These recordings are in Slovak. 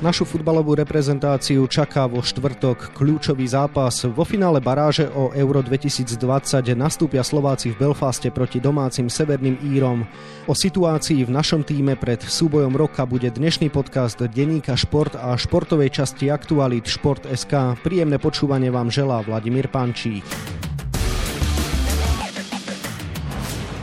Našu futbalovú reprezentáciu čaká vo štvrtok kľúčový zápas. Vo finále baráže o Euro 2020 nastúpia Slováci v Belfaste proti domácim Severným Írom. O situácii v našom týme pred súbojom roka bude dnešný podcast Deníka Šport a športovej časti Aktualit Šport.sk. Príjemné počúvanie vám želá Vladimír Pančík.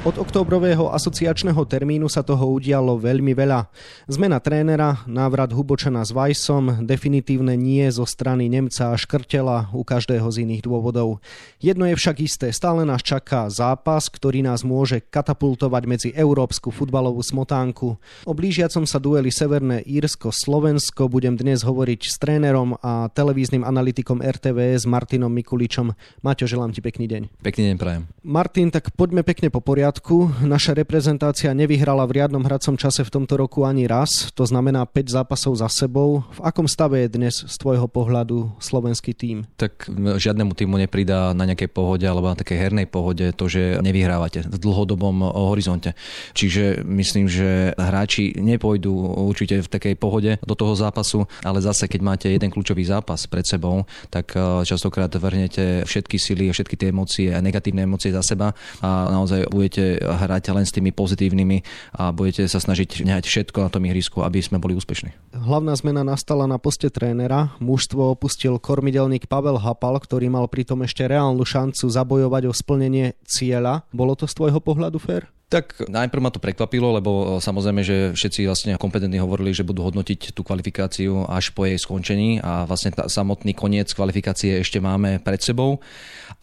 Od oktobrového asociačného termínu sa toho udialo veľmi veľa. Zmena trénera, návrat Hubočana s Vajsom, definitívne nie zo strany Nemca a Škrtela u každého z iných dôvodov. Jedno je však isté, stále nás čaká zápas, ktorý nás môže katapultovať medzi európsku futbalovú smotánku. O blížiacom sa dueli Severné Írsko-Slovensko budem dnes hovoriť s trénerom a televíznym analytikom RTVS Martinom Mikuličom. Maťo, želám ti pekný deň. Pekný deň prajem. Martin, tak poďme pekne po poriadku poriadku. Naša reprezentácia nevyhrala v riadnom hracom čase v tomto roku ani raz, to znamená 5 zápasov za sebou. V akom stave je dnes z tvojho pohľadu slovenský tím? Tak žiadnemu týmu nepridá na nejakej pohode alebo na takej hernej pohode to, že nevyhrávate v dlhodobom horizonte. Čiže myslím, že hráči nepôjdu určite v takej pohode do toho zápasu, ale zase keď máte jeden kľúčový zápas pred sebou, tak eh, častokrát vrhnete všetky sily a všetky tie emócie a negatívne emócie za seba a naozaj budete hrať len s tými pozitívnymi a budete sa snažiť nehať všetko na tom ihrisku, aby sme boli úspešní. Hlavná zmena nastala na poste trénera. Mužstvo opustil kormidelník Pavel Hapal, ktorý mal pritom ešte reálnu šancu zabojovať o splnenie cieľa. Bolo to z tvojho pohľadu fér? Tak najprv ma to prekvapilo, lebo e, samozrejme, že všetci vlastne kompetentní hovorili, že budú hodnotiť tú kvalifikáciu až po jej skončení a vlastne tá, samotný koniec kvalifikácie ešte máme pred sebou.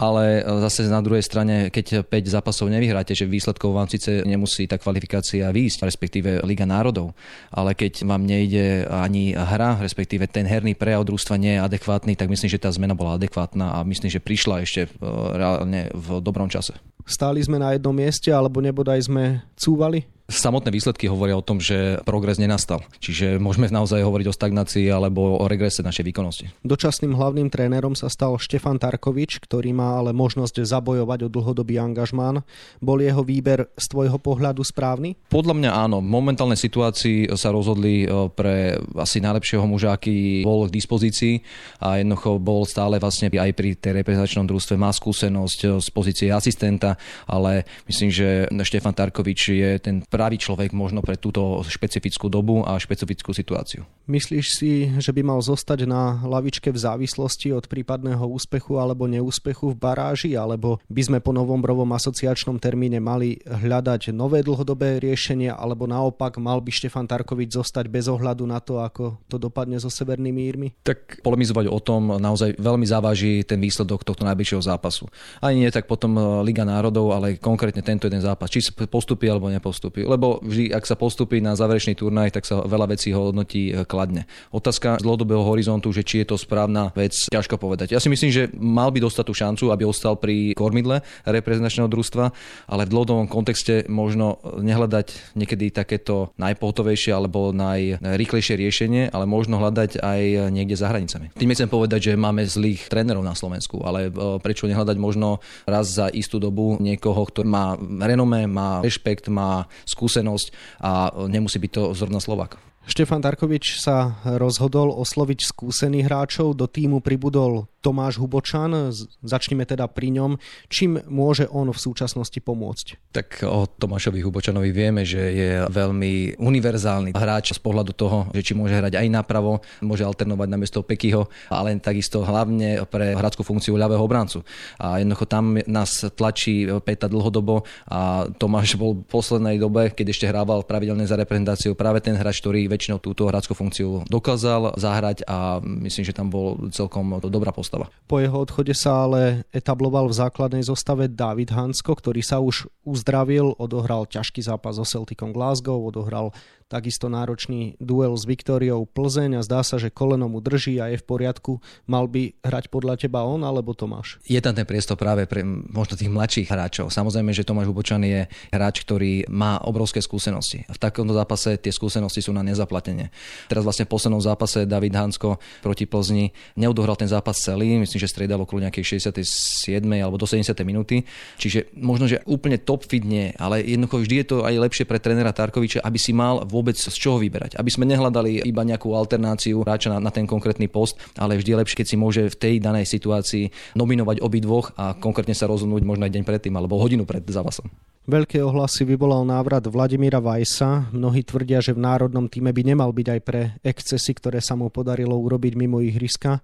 Ale e, zase na druhej strane, keď 5 zápasov nevyhráte, že výsledkov vám síce nemusí tá kvalifikácia výjsť, respektíve Liga národov, ale keď vám nejde ani hra, respektíve ten herný prejav družstva nie je adekvátny, tak myslím, že tá zmena bola adekvátna a myslím, že prišla ešte e, reálne v dobrom čase. Stáli sme na jednom mieste, alebo nebodaj sme cúvali? Samotné výsledky hovoria o tom, že progres nenastal. Čiže môžeme naozaj hovoriť o stagnácii alebo o regrese našej výkonnosti. Dočasným hlavným trénerom sa stal Štefan Tarkovič, ktorý má ale možnosť zabojovať o dlhodobý angažmán. Bol jeho výber z tvojho pohľadu správny? Podľa mňa áno. V momentálnej situácii sa rozhodli e, pre asi najlepšieho muža, aký bol k dispozícii a jednoducho bol stále vlastne aj pri tej reprezentačnom družstve, má skúsenosť e, z pozície asistenta, ale myslím, že Štefan Tarkovič je ten pravý človek možno pre túto špecifickú dobu a špecifickú situáciu. Myslíš si, že by mal zostať na lavičke v závislosti od prípadného úspechu alebo neúspechu v baráži, alebo by sme po novom brovom asociačnom termíne mali hľadať nové dlhodobé riešenie, alebo naopak mal by Štefan Tarkovič zostať bez ohľadu na to, ako to dopadne so Severnými Írmi? Tak polemizovať o tom naozaj veľmi závaží ten výsledok tohto najbližšieho zápasu. Ani nie tak potom Liga národov, ale konkrétne tento jeden zápas. Či postupí alebo nepostupí lebo vždy, ak sa postupí na záverečný turnaj, tak sa veľa vecí hodnotí e, kladne. Otázka z dlhodobého horizontu, že či je to správna vec, ťažko povedať. Ja si myslím, že mal by dostať tú šancu, aby ostal pri kormidle reprezentačného družstva, ale v dlhodobom kontexte možno nehľadať niekedy takéto najpohotovejšie alebo najrýchlejšie riešenie, ale možno hľadať aj niekde za hranicami. Tým chcem povedať, že máme zlých trénerov na Slovensku, ale e, prečo nehľadať možno raz za istú dobu niekoho, kto má renome, má rešpekt, má skúsenosť a nemusí byť to zrovna Slovak. Štefan Darkovič sa rozhodol osloviť skúsených hráčov, do týmu pribudol Tomáš Hubočan, začneme teda pri ňom. Čím môže on v súčasnosti pomôcť? Tak o Tomášovi Hubočanovi vieme, že je veľmi univerzálny hráč z pohľadu toho, že či môže hrať aj napravo, môže alternovať na miesto Pekyho, ale takisto hlavne pre hráčskú funkciu ľavého obrancu. A jednoducho tam nás tlačí Peta dlhodobo a Tomáš bol v poslednej dobe, keď ešte hrával pravidelne za reprezentáciu, práve ten hráč, ktorý väčšinou túto hráčskú funkciu dokázal zahrať a myslím, že tam bol celkom dobrá postava. Po jeho odchode sa ale etabloval v základnej zostave David Hansko, ktorý sa už uzdravil, odohral ťažký zápas so Celticom Glasgow, odohral takisto náročný duel s Viktóriou Plzeň a zdá sa, že koleno mu drží a je v poriadku. Mal by hrať podľa teba on alebo Tomáš? Je tam ten priestor práve pre možno tých mladších hráčov. Samozrejme, že Tomáš Hubočan je hráč, ktorý má obrovské skúsenosti. V takomto zápase tie skúsenosti sú na nezaplatenie. Teraz vlastne v poslednom zápase David Hansko proti Plzni neodohral ten zápas celý, myslím, že striedal okolo nejakej 67. alebo do 70. minúty. Čiže možno, že úplne top fit nie, ale jednoducho vždy je to aj lepšie pre trénera Tarkoviča, aby si mal vôbec vôbec z čoho vyberať. Aby sme nehľadali iba nejakú alternáciu hráča na, na ten konkrétny post, ale vždy je lepšie, keď si môže v tej danej situácii nominovať obidvoch a konkrétne sa rozhodnúť možno aj deň predtým alebo hodinu pred zápasom. Veľké ohlasy vyvolal návrat Vladimíra Vajsa. Mnohí tvrdia, že v národnom týme by nemal byť aj pre excesy, ktoré sa mu podarilo urobiť mimo ihriska.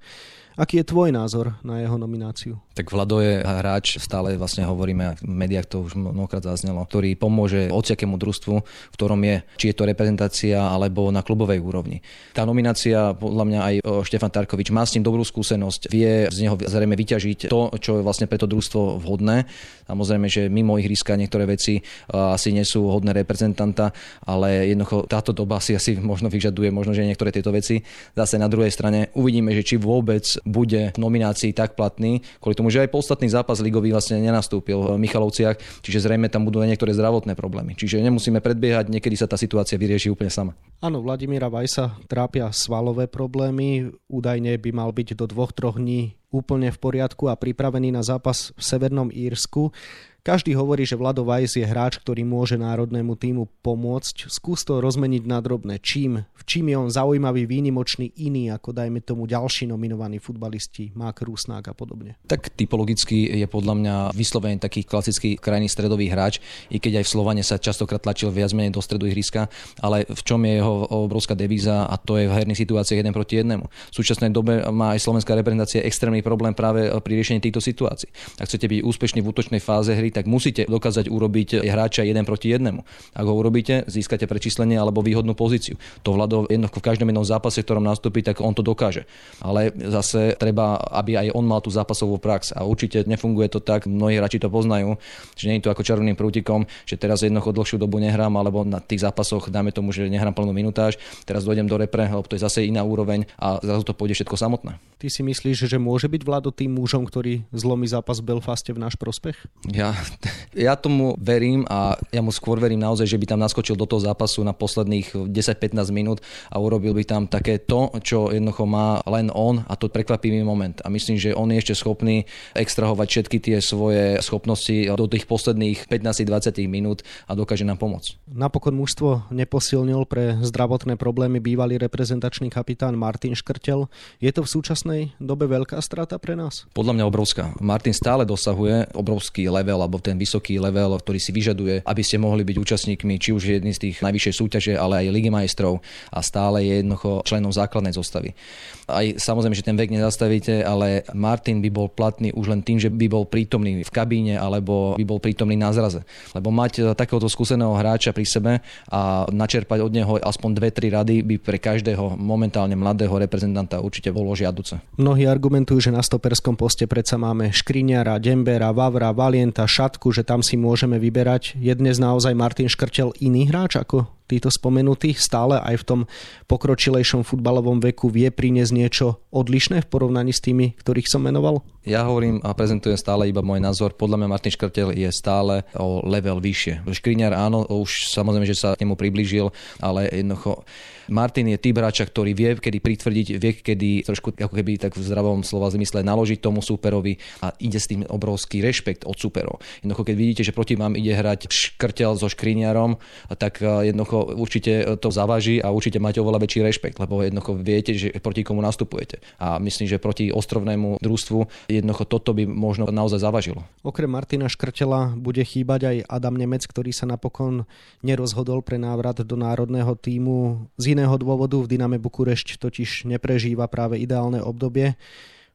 Aký je tvoj názor na jeho nomináciu? Tak Vlado je hráč, stále vlastne hovoríme, v médiách to už mnohokrát zaznelo, ktorý pomôže ociakému družstvu, v ktorom je, či je to reprezentácia alebo na klubovej úrovni. Tá nominácia, podľa mňa aj Štefan Tarkovič má s tým dobrú skúsenosť, vie z neho zrejme vyťažiť to, čo je vlastne pre to družstvo vhodné. Samozrejme, že mimo ihriska niektoré veci asi nie sú hodné reprezentanta, ale jednoducho táto doba si asi možno vyžaduje možno, že niektoré tieto veci. Zase na druhej strane uvidíme, že či vôbec bude v nominácii tak platný, kvôli tomu, že aj podstatný zápas ligový vlastne nenastúpil v Michalovciach, čiže zrejme tam budú aj niektoré zdravotné problémy. Čiže nemusíme predbiehať, niekedy sa tá situácia vyrieši úplne sama. Áno, Vladimíra Vajsa trápia svalové problémy, údajne by mal byť do dvoch, troch dní úplne v poriadku a pripravený na zápas v Severnom Írsku. Každý hovorí, že Vlado Vajs je hráč, ktorý môže národnému týmu pomôcť. Skús to rozmeniť na drobné. Čím? V čím je on zaujímavý, výnimočný, iný ako dajme tomu ďalší nominovaní futbalisti, Mák Rusnák a podobne? Tak typologicky je podľa mňa vyslovene taký klasický krajný stredový hráč, i keď aj v Slovane sa častokrát tlačil viac menej do stredu ihriska, ale v čom je jeho obrovská devíza a to je v herných situáciách jeden proti jednému. V súčasnej dobe má aj slovenská reprezentácia extrémny problém práve pri riešení týchto situácií. Ak chcete byť úspešní v útočnej fáze hry, tak musíte dokázať urobiť hráča jeden proti jednému. Ak ho urobíte, získate prečíslenie alebo výhodnú pozíciu. To Vlado jednoducho v každom jednom zápase, v ktorom nastúpi, tak on to dokáže. Ale zase treba, aby aj on mal tú zápasovú prax. A určite nefunguje to tak, mnohí hráči to poznajú, že nie je to ako čarovným prútikom, že teraz jednoducho dlhšiu dobu nehrám, alebo na tých zápasoch dáme tomu, že nehrám plnú minutáž, teraz dojdem do repre, lebo to je zase iná úroveň a zrazu to pôjde všetko samotné. Ty si myslíš, že môže byť Vlado tým mužom, ktorý zlomí zápas v Belfaste v náš prospech? Ja ja tomu verím a ja mu skôr verím naozaj, že by tam naskočil do toho zápasu na posledných 10-15 minút a urobil by tam také to, čo jednoducho má len on a to prekvapivý moment. A myslím, že on je ešte schopný extrahovať všetky tie svoje schopnosti do tých posledných 15-20 minút a dokáže nám pomôcť. Napokon mužstvo neposilnil pre zdravotné problémy bývalý reprezentačný kapitán Martin Škrtel. Je to v súčasnej dobe veľká strata pre nás? Podľa mňa obrovská. Martin stále dosahuje obrovský level alebo ten vysoký level, ktorý si vyžaduje, aby ste mohli byť účastníkmi či už jedný z tých najvyššej súťaže, ale aj Ligy majstrov a stále je jednoducho členom základnej zostavy. Aj samozrejme, že ten vek nezastavíte, ale Martin by bol platný už len tým, že by bol prítomný v kabíne alebo by bol prítomný na zraze. Lebo mať takéhoto skúseného hráča pri sebe a načerpať od neho aspoň dve, tri rady by pre každého momentálne mladého reprezentanta určite bolo žiaduce. Mnohí argumentujú, že na stoperskom poste predsa máme Škriňara, Dembera, Vavra, Valienta, Šatku, že tam si môžeme vyberať. Je dnes naozaj Martin Škrtel iný hráč ako títo spomenutí? Stále aj v tom pokročilejšom futbalovom veku vie priniesť niečo odlišné v porovnaní s tými, ktorých som menoval? Ja hovorím a prezentujem stále iba môj názor. Podľa mňa Martin Škrtel je stále o level vyššie. Škriňar áno, už samozrejme, že sa k nemu priblížil, ale jednoducho Martin je typ hráča, ktorý vie, kedy pritvrdiť, vie, kedy trošku ako keby tak v zdravom slova zmysle naložiť tomu superovi a ide s tým obrovský rešpekt od superov. Jednoducho, keď vidíte, že proti vám ide hrať škrtel so škriniarom, tak eh, určite to zavaží a určite máte oveľa väčší rešpekt, lebo jednoducho viete, že proti komu nastupujete. A myslím, že proti ostrovnému družstvu jednoducho toto by možno naozaj zavažilo. Okrem Martina Škrtela bude chýbať aj Adam Nemec, ktorý sa napokon nerozhodol pre návrat do národného týmu z iného dôvodu v Dyname Bukurešť totiž neprežíva práve ideálne obdobie.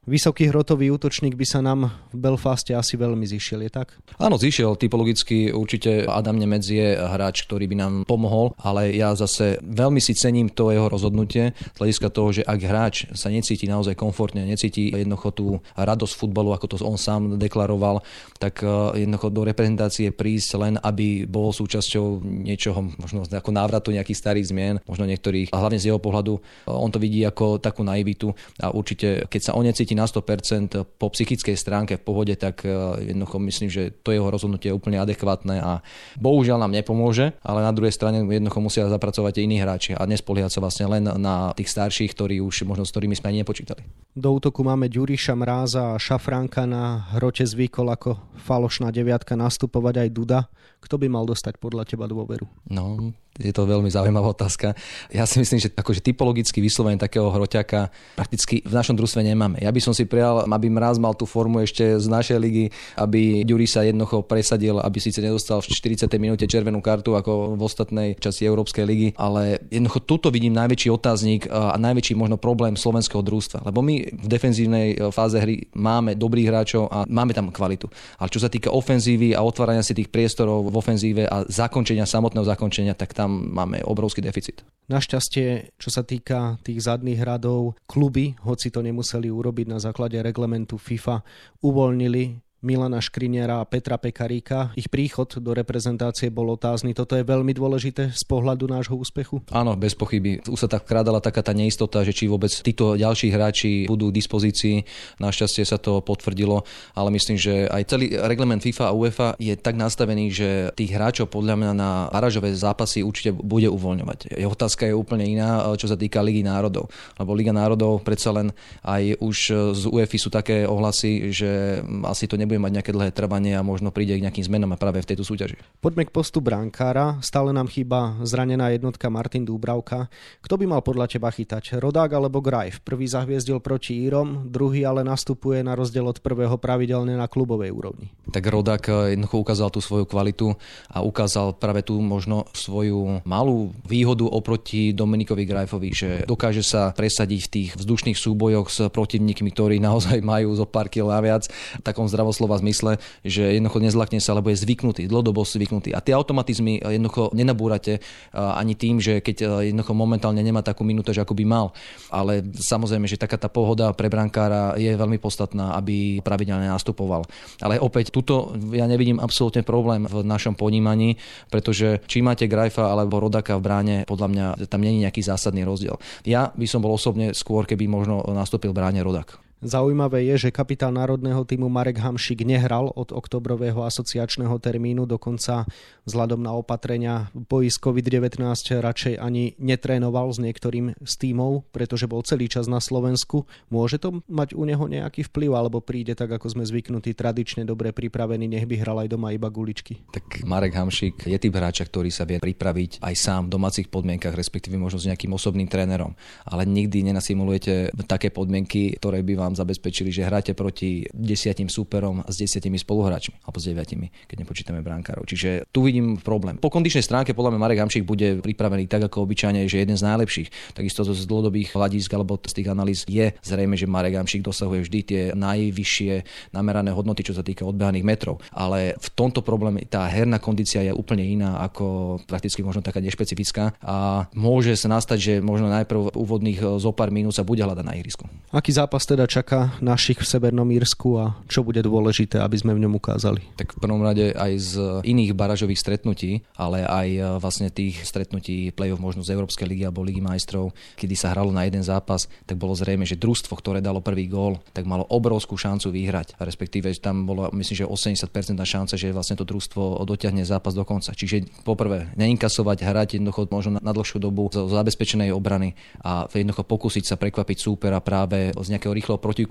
Vysoký hrotový útočník by sa nám v Belfaste asi veľmi zišiel, je tak? Áno, zišiel. Typologicky určite Adam Nemec je hráč, ktorý by nám pomohol, ale ja zase veľmi si cením to jeho rozhodnutie z hľadiska toho, že ak hráč sa necíti naozaj komfortne, necíti jednoducho tú radosť futbalu, ako to on sám deklaroval, tak eh, jednoducho do reprezentácie prísť len, aby bol súčasťou niečoho, možno ako návratu nejakých starých zmien, možno niektorých, a hlavne z jeho pohľadu, eh, on to vidí ako takú naivitu a určite, keď sa on necíti na 100% po psychickej stránke v pohode, tak e, jednoducho myslím, že to jeho rozhodnutie je úplne adekvátne a bohužiaľ nám nepomôže, ale na druhej strane jednoducho musia zapracovať aj iní hráči a nespoliehať sa vlastne len na tých starších, ktorí už možno s ktorými sme ani nepočítali. Do útoku máme Ďuriša Mráza a Šafránka na hrote zvykol ako falošná deviatka nastupovať aj Duda. Kto by mal dostať podľa teba dôveru? No, Je to veľmi zaujímavá otázka. Ja si myslím, že akože typologicky vyslovene takého hroťaka prakticky v našom družstve nemáme. Ja by som si prijal, aby Mraz mal tú formu ešte z našej ligy, aby Ďuri sa jednoducho presadil, aby síce nedostal v 40. minúte červenú kartu ako v ostatnej časti Európskej ligy, ale jednoducho tuto vidím najväčší otáznik a najväčší možno problém slovenského družstva. Lebo my v defenzívnej e, fáze hry máme dobrých hráčov a máme tam kvalitu. Ale čo sa týka ofenzívy a otvárania si tých priestorov v ofenzíve a zakončenia, samotného zakončenia, tak tam tam máme obrovský deficit. Našťastie, čo sa týka tých zadných radov, kluby, hoci to nemuseli urobiť na základe reglementu FIFA, uvoľnili Milana Škriniera a Petra Pekaríka. Ich príchod do reprezentácie bol otázny. Toto je veľmi dôležité z pohľadu nášho úspechu? Áno, bez pochyby. Už sa tak krádala taká tá neistota, že či vôbec títo ďalší hráči budú k dispozícii. Našťastie sa to potvrdilo, ale myslím, že aj celý reglement FIFA a UEFA je tak nastavený, že tých hráčov podľa mňa na barážové zápasy určite bude uvoľňovať. Jeho otázka je úplne iná, čo sa týka Ligy národov. Lebo Liga národov predsa len aj už z UEFA sú také ohlasy, že asi to nebude bude mať nejaké dlhé trvanie a možno príde k nejakým zmenám a práve v tejto súťaži. Poďme k postu brankára. Stále nám chýba zranená jednotka Martin Dúbravka. Kto by mal podľa teba chytať? Rodák alebo Grajf? Prvý zahviezdil proti Írom, druhý ale nastupuje na rozdiel od prvého pravidelne na klubovej úrovni. Tak Rodák eh, jednoducho ukázal tú svoju kvalitu a ukázal práve tú možno svoju malú výhodu oproti Dominikovi Grajfovi, že dokáže sa presadiť v tých vzdušných súbojoch s protivníkmi, ktorí naozaj majú zo pár kil naviac v takom zdravoslov slova zmysle, že jednoducho nezlakne sa, lebo je zvyknutý, dlhodobo zvyknutý. A tie automatizmy jednoducho nenabúrate ani tým, že keď jednoducho momentálne nemá takú že ako by mal. Ale samozrejme, že taká tá pohoda pre brankára je veľmi podstatná, aby pravidelne nastupoval. Ale opäť, tuto ja nevidím absolútne problém v našom ponímaní, pretože či máte Grajfa alebo Rodaka v bráne, podľa mňa tam není nejaký zásadný rozdiel. Ja by som bol osobne skôr, keby možno nastúpil bráne Rodak. Zaujímavé je, že kapitán národného týmu Marek Hamšik nehral od oktobrového asociačného termínu, dokonca vzhľadom na opatrenia boji s COVID-19 radšej ani netrénoval s niektorým z týmov, pretože bol celý čas na Slovensku. Môže to mať u neho nejaký vplyv, alebo príde tak, ako sme zvyknutí, tradične dobre pripravený, nech by hral aj doma iba guličky? Tak Marek Hamšik je typ hráča, ktorý sa vie pripraviť aj sám v domácich podmienkach, respektíve možno s nejakým osobným trénerom. Ale nikdy nenasimulujete také podmienky, ktoré by vám zabezpečili, že hráte proti desiatim súperom s desiatimi spoluhráčmi, alebo s deviatimi, keď nepočítame brankárov. Čiže tu vidím problém. Po kondičnej stránke podľa mňa Marek Hamšik bude pripravený tak ako obyčajne, že jeden z najlepších. Takisto z dlhodobých hľadisk alebo z tých analýz je zrejme, že Marek Hamšik dosahuje vždy tie najvyššie namerané hodnoty, čo sa týka odbehaných metrov. Ale v tomto probléme tá herná kondícia je úplne iná ako prakticky možno taká nešpecifická a môže sa nastať, že možno najprv úvodných zo pár minút sa bude hľadať na ihrisku. Aký zápas teda čaká čaká našich v Severnom Írsku a čo bude dôležité, aby sme v ňom ukázali? Tak v prvom rade aj z iných baražových stretnutí, ale aj e, vlastne tých stretnutí play-off možno z Európskej ligy alebo Ligy majstrov, kedy sa hralo na jeden zápas, tak bolo zrejme, že družstvo, ktoré dalo prvý gól, tak malo obrovskú šancu vyhrať. Respektíve tam bolo, myslím, že 80% šanca, že vlastne to družstvo dotiahne zápas do konca. Čiže poprvé, neinkasovať, hrať jednoducho možno na dlhšiu dobu z zabezpečenej obrany a jednoducho pokúsiť sa prekvapiť súpera práve z nejakého rýchleho proti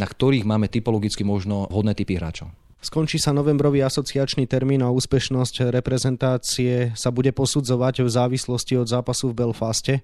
na ktorých máme typologicky možno hodné typy hráčov. Skončí sa novembrový asociačný termín a úspešnosť reprezentácie sa bude posudzovať v závislosti od zápasu v Belfaste.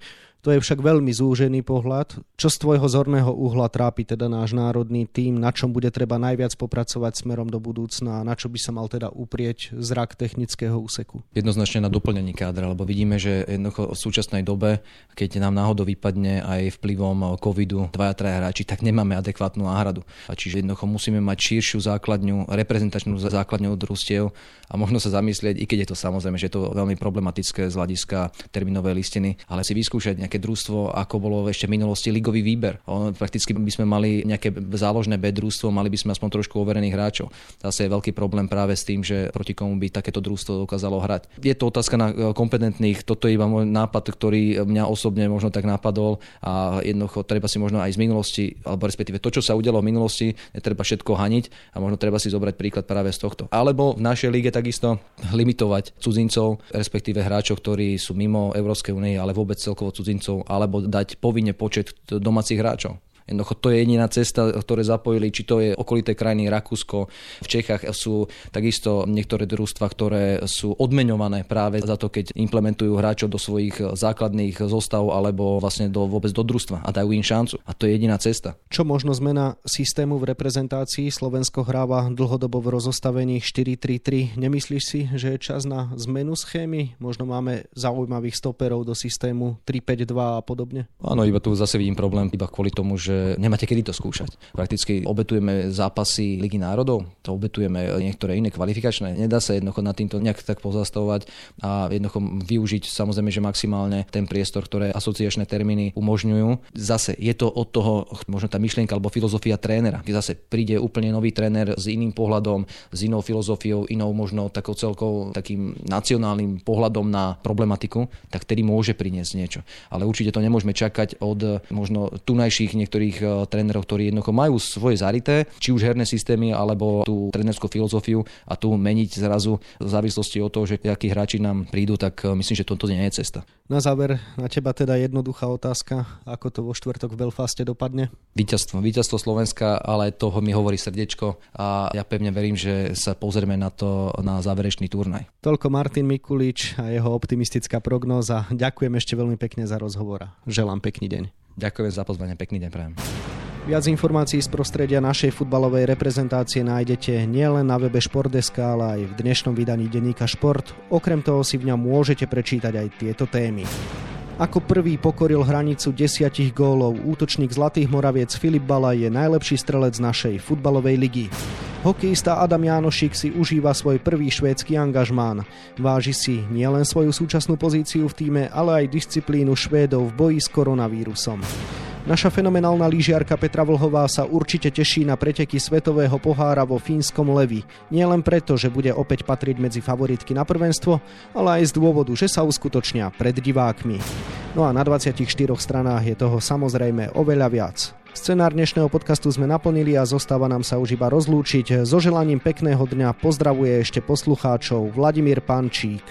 To je však veľmi zúžený pohľad. Čo z tvojho zorného uhla trápi teda náš národný tým, na čom bude treba najviac popracovať smerom do budúcna a na čo by sa mal teda uprieť zrak technického úseku? Jednoznačne na doplnenie kádra, lebo vidíme, že jednoducho v súčasnej dobe, keď nám náhodou vypadne aj vplyvom covidu dvaja, traja hráči, tak nemáme adekvátnu náhradu. A čiže jednoducho musíme mať širšiu základňu, reprezentačnú základňu družstiev a možno sa zamyslieť, i keď je to samozrejme, že je to veľmi problematické z hľadiska terminovej listiny, ale si vyskúšať nejaké družstvo, ako bolo ešte v minulosti ligový výber. O, prakticky by sme mali nejaké záložné B družstvo, mali by sme aspoň trošku overených hráčov. Zase je veľký problém práve s tým, že proti komu by takéto družstvo dokázalo hrať. Je to otázka na e, kompetentných, toto je iba môj nápad, ktorý mňa osobne možno tak napadol a jednoducho treba si možno aj z minulosti, alebo respektíve to, čo sa udialo v minulosti, netreba všetko haniť a možno treba si zobrať príklad práve z tohto. Alebo v našej lige takisto limitovať cudzincov, respektíve hráčov, ktorí sú mimo Európskej únie, ale vôbec celkovo cudzincov alebo dať povinne počet domácich hráčov. Jednoducho to je jediná cesta, ktoré zapojili, či to je okolité krajiny Rakúsko, v Čechách sú takisto niektoré družstva, ktoré sú odmeňované práve za to, keď implementujú hráčov do svojich základných zostav alebo vlastne do, vôbec do družstva a dajú im šancu. A to je jediná cesta. Čo možno zmena systému v reprezentácii? Slovensko hráva dlhodobo v rozostavení 4-3-3. Nemyslíš si, že je čas na zmenu schémy? Možno máme zaujímavých stoperov do systému 3-5-2 a podobne? Áno, iba tu zase vidím problém iba kvôli tomu, že nemáte kedy to skúšať. Prakticky obetujeme zápasy Ligy národov, to obetujeme niektoré iné kvalifikačné. Nedá sa jednoducho na týmto nejak tak pozastavovať a jednoducho využiť samozrejme, že maximálne ten priestor, ktoré asociačné termíny umožňujú. Zase je to od toho, možno tá myšlienka alebo filozofia trénera. Keď zase príde úplne nový tréner s iným pohľadom, s inou filozofiou, inou možno takou celkou takým nacionálnym pohľadom na problematiku, tak tedy môže priniesť niečo. Ale určite to nemôžeme čakať od možno tunajších niektorých e, trénerov, ktorí jednoducho majú svoje zarité, či už herné systémy, alebo tú trénerskú filozofiu a tu meniť zrazu v závislosti od toho, že akí hráči nám prídu, tak e, myslím, že toto nie je cesta. Na záver na teba teda jednoduchá otázka, ako to vo štvrtok v Belfaste dopadne? Víťazstvo, víťazstvo Slovenska, ale toho mi hovorí srdiečko a ja pevne verím, že sa pozrieme na to na záverečný turnaj. Toľko Martin Mikulič a jeho optimistická prognóza. Ďakujem ešte veľmi pekne za rozhovor a želám pekný deň. Ďakujem za pozvanie, pekný deň prajem. Viac informácií z prostredia našej futbalovej reprezentácie nájdete nielen na webe Športdeska, ale aj v dnešnom vydaní denníka Šport. Okrem toho si v ňom môžete prečítať aj tieto témy. Ako prvý pokoril hranicu desiatich gólov, útočník Zlatých Moraviec Filip Bala je najlepší strelec našej futbalovej ligy. Hokejista Adam Jánošik si užíva svoj prvý švédsky angažmán. Váži si nielen svoju súčasnú pozíciu v týme, ale aj disciplínu Švédov v boji s koronavírusom. Naša fenomenálna lyžiarka Petra Vlhová sa určite teší na preteky Svetového pohára vo fínskom Levi. Nie len preto, že bude opäť patriť medzi favoritky na prvenstvo, ale aj z dôvodu, že sa uskutočnia pred divákmi. No a na 24 stranách je toho samozrejme oveľa viac. Scenár dnešného podcastu sme naplnili a zostáva nám sa už iba rozlúčiť. So želaním pekného dňa pozdravuje ešte poslucháčov Vladimír Pančík.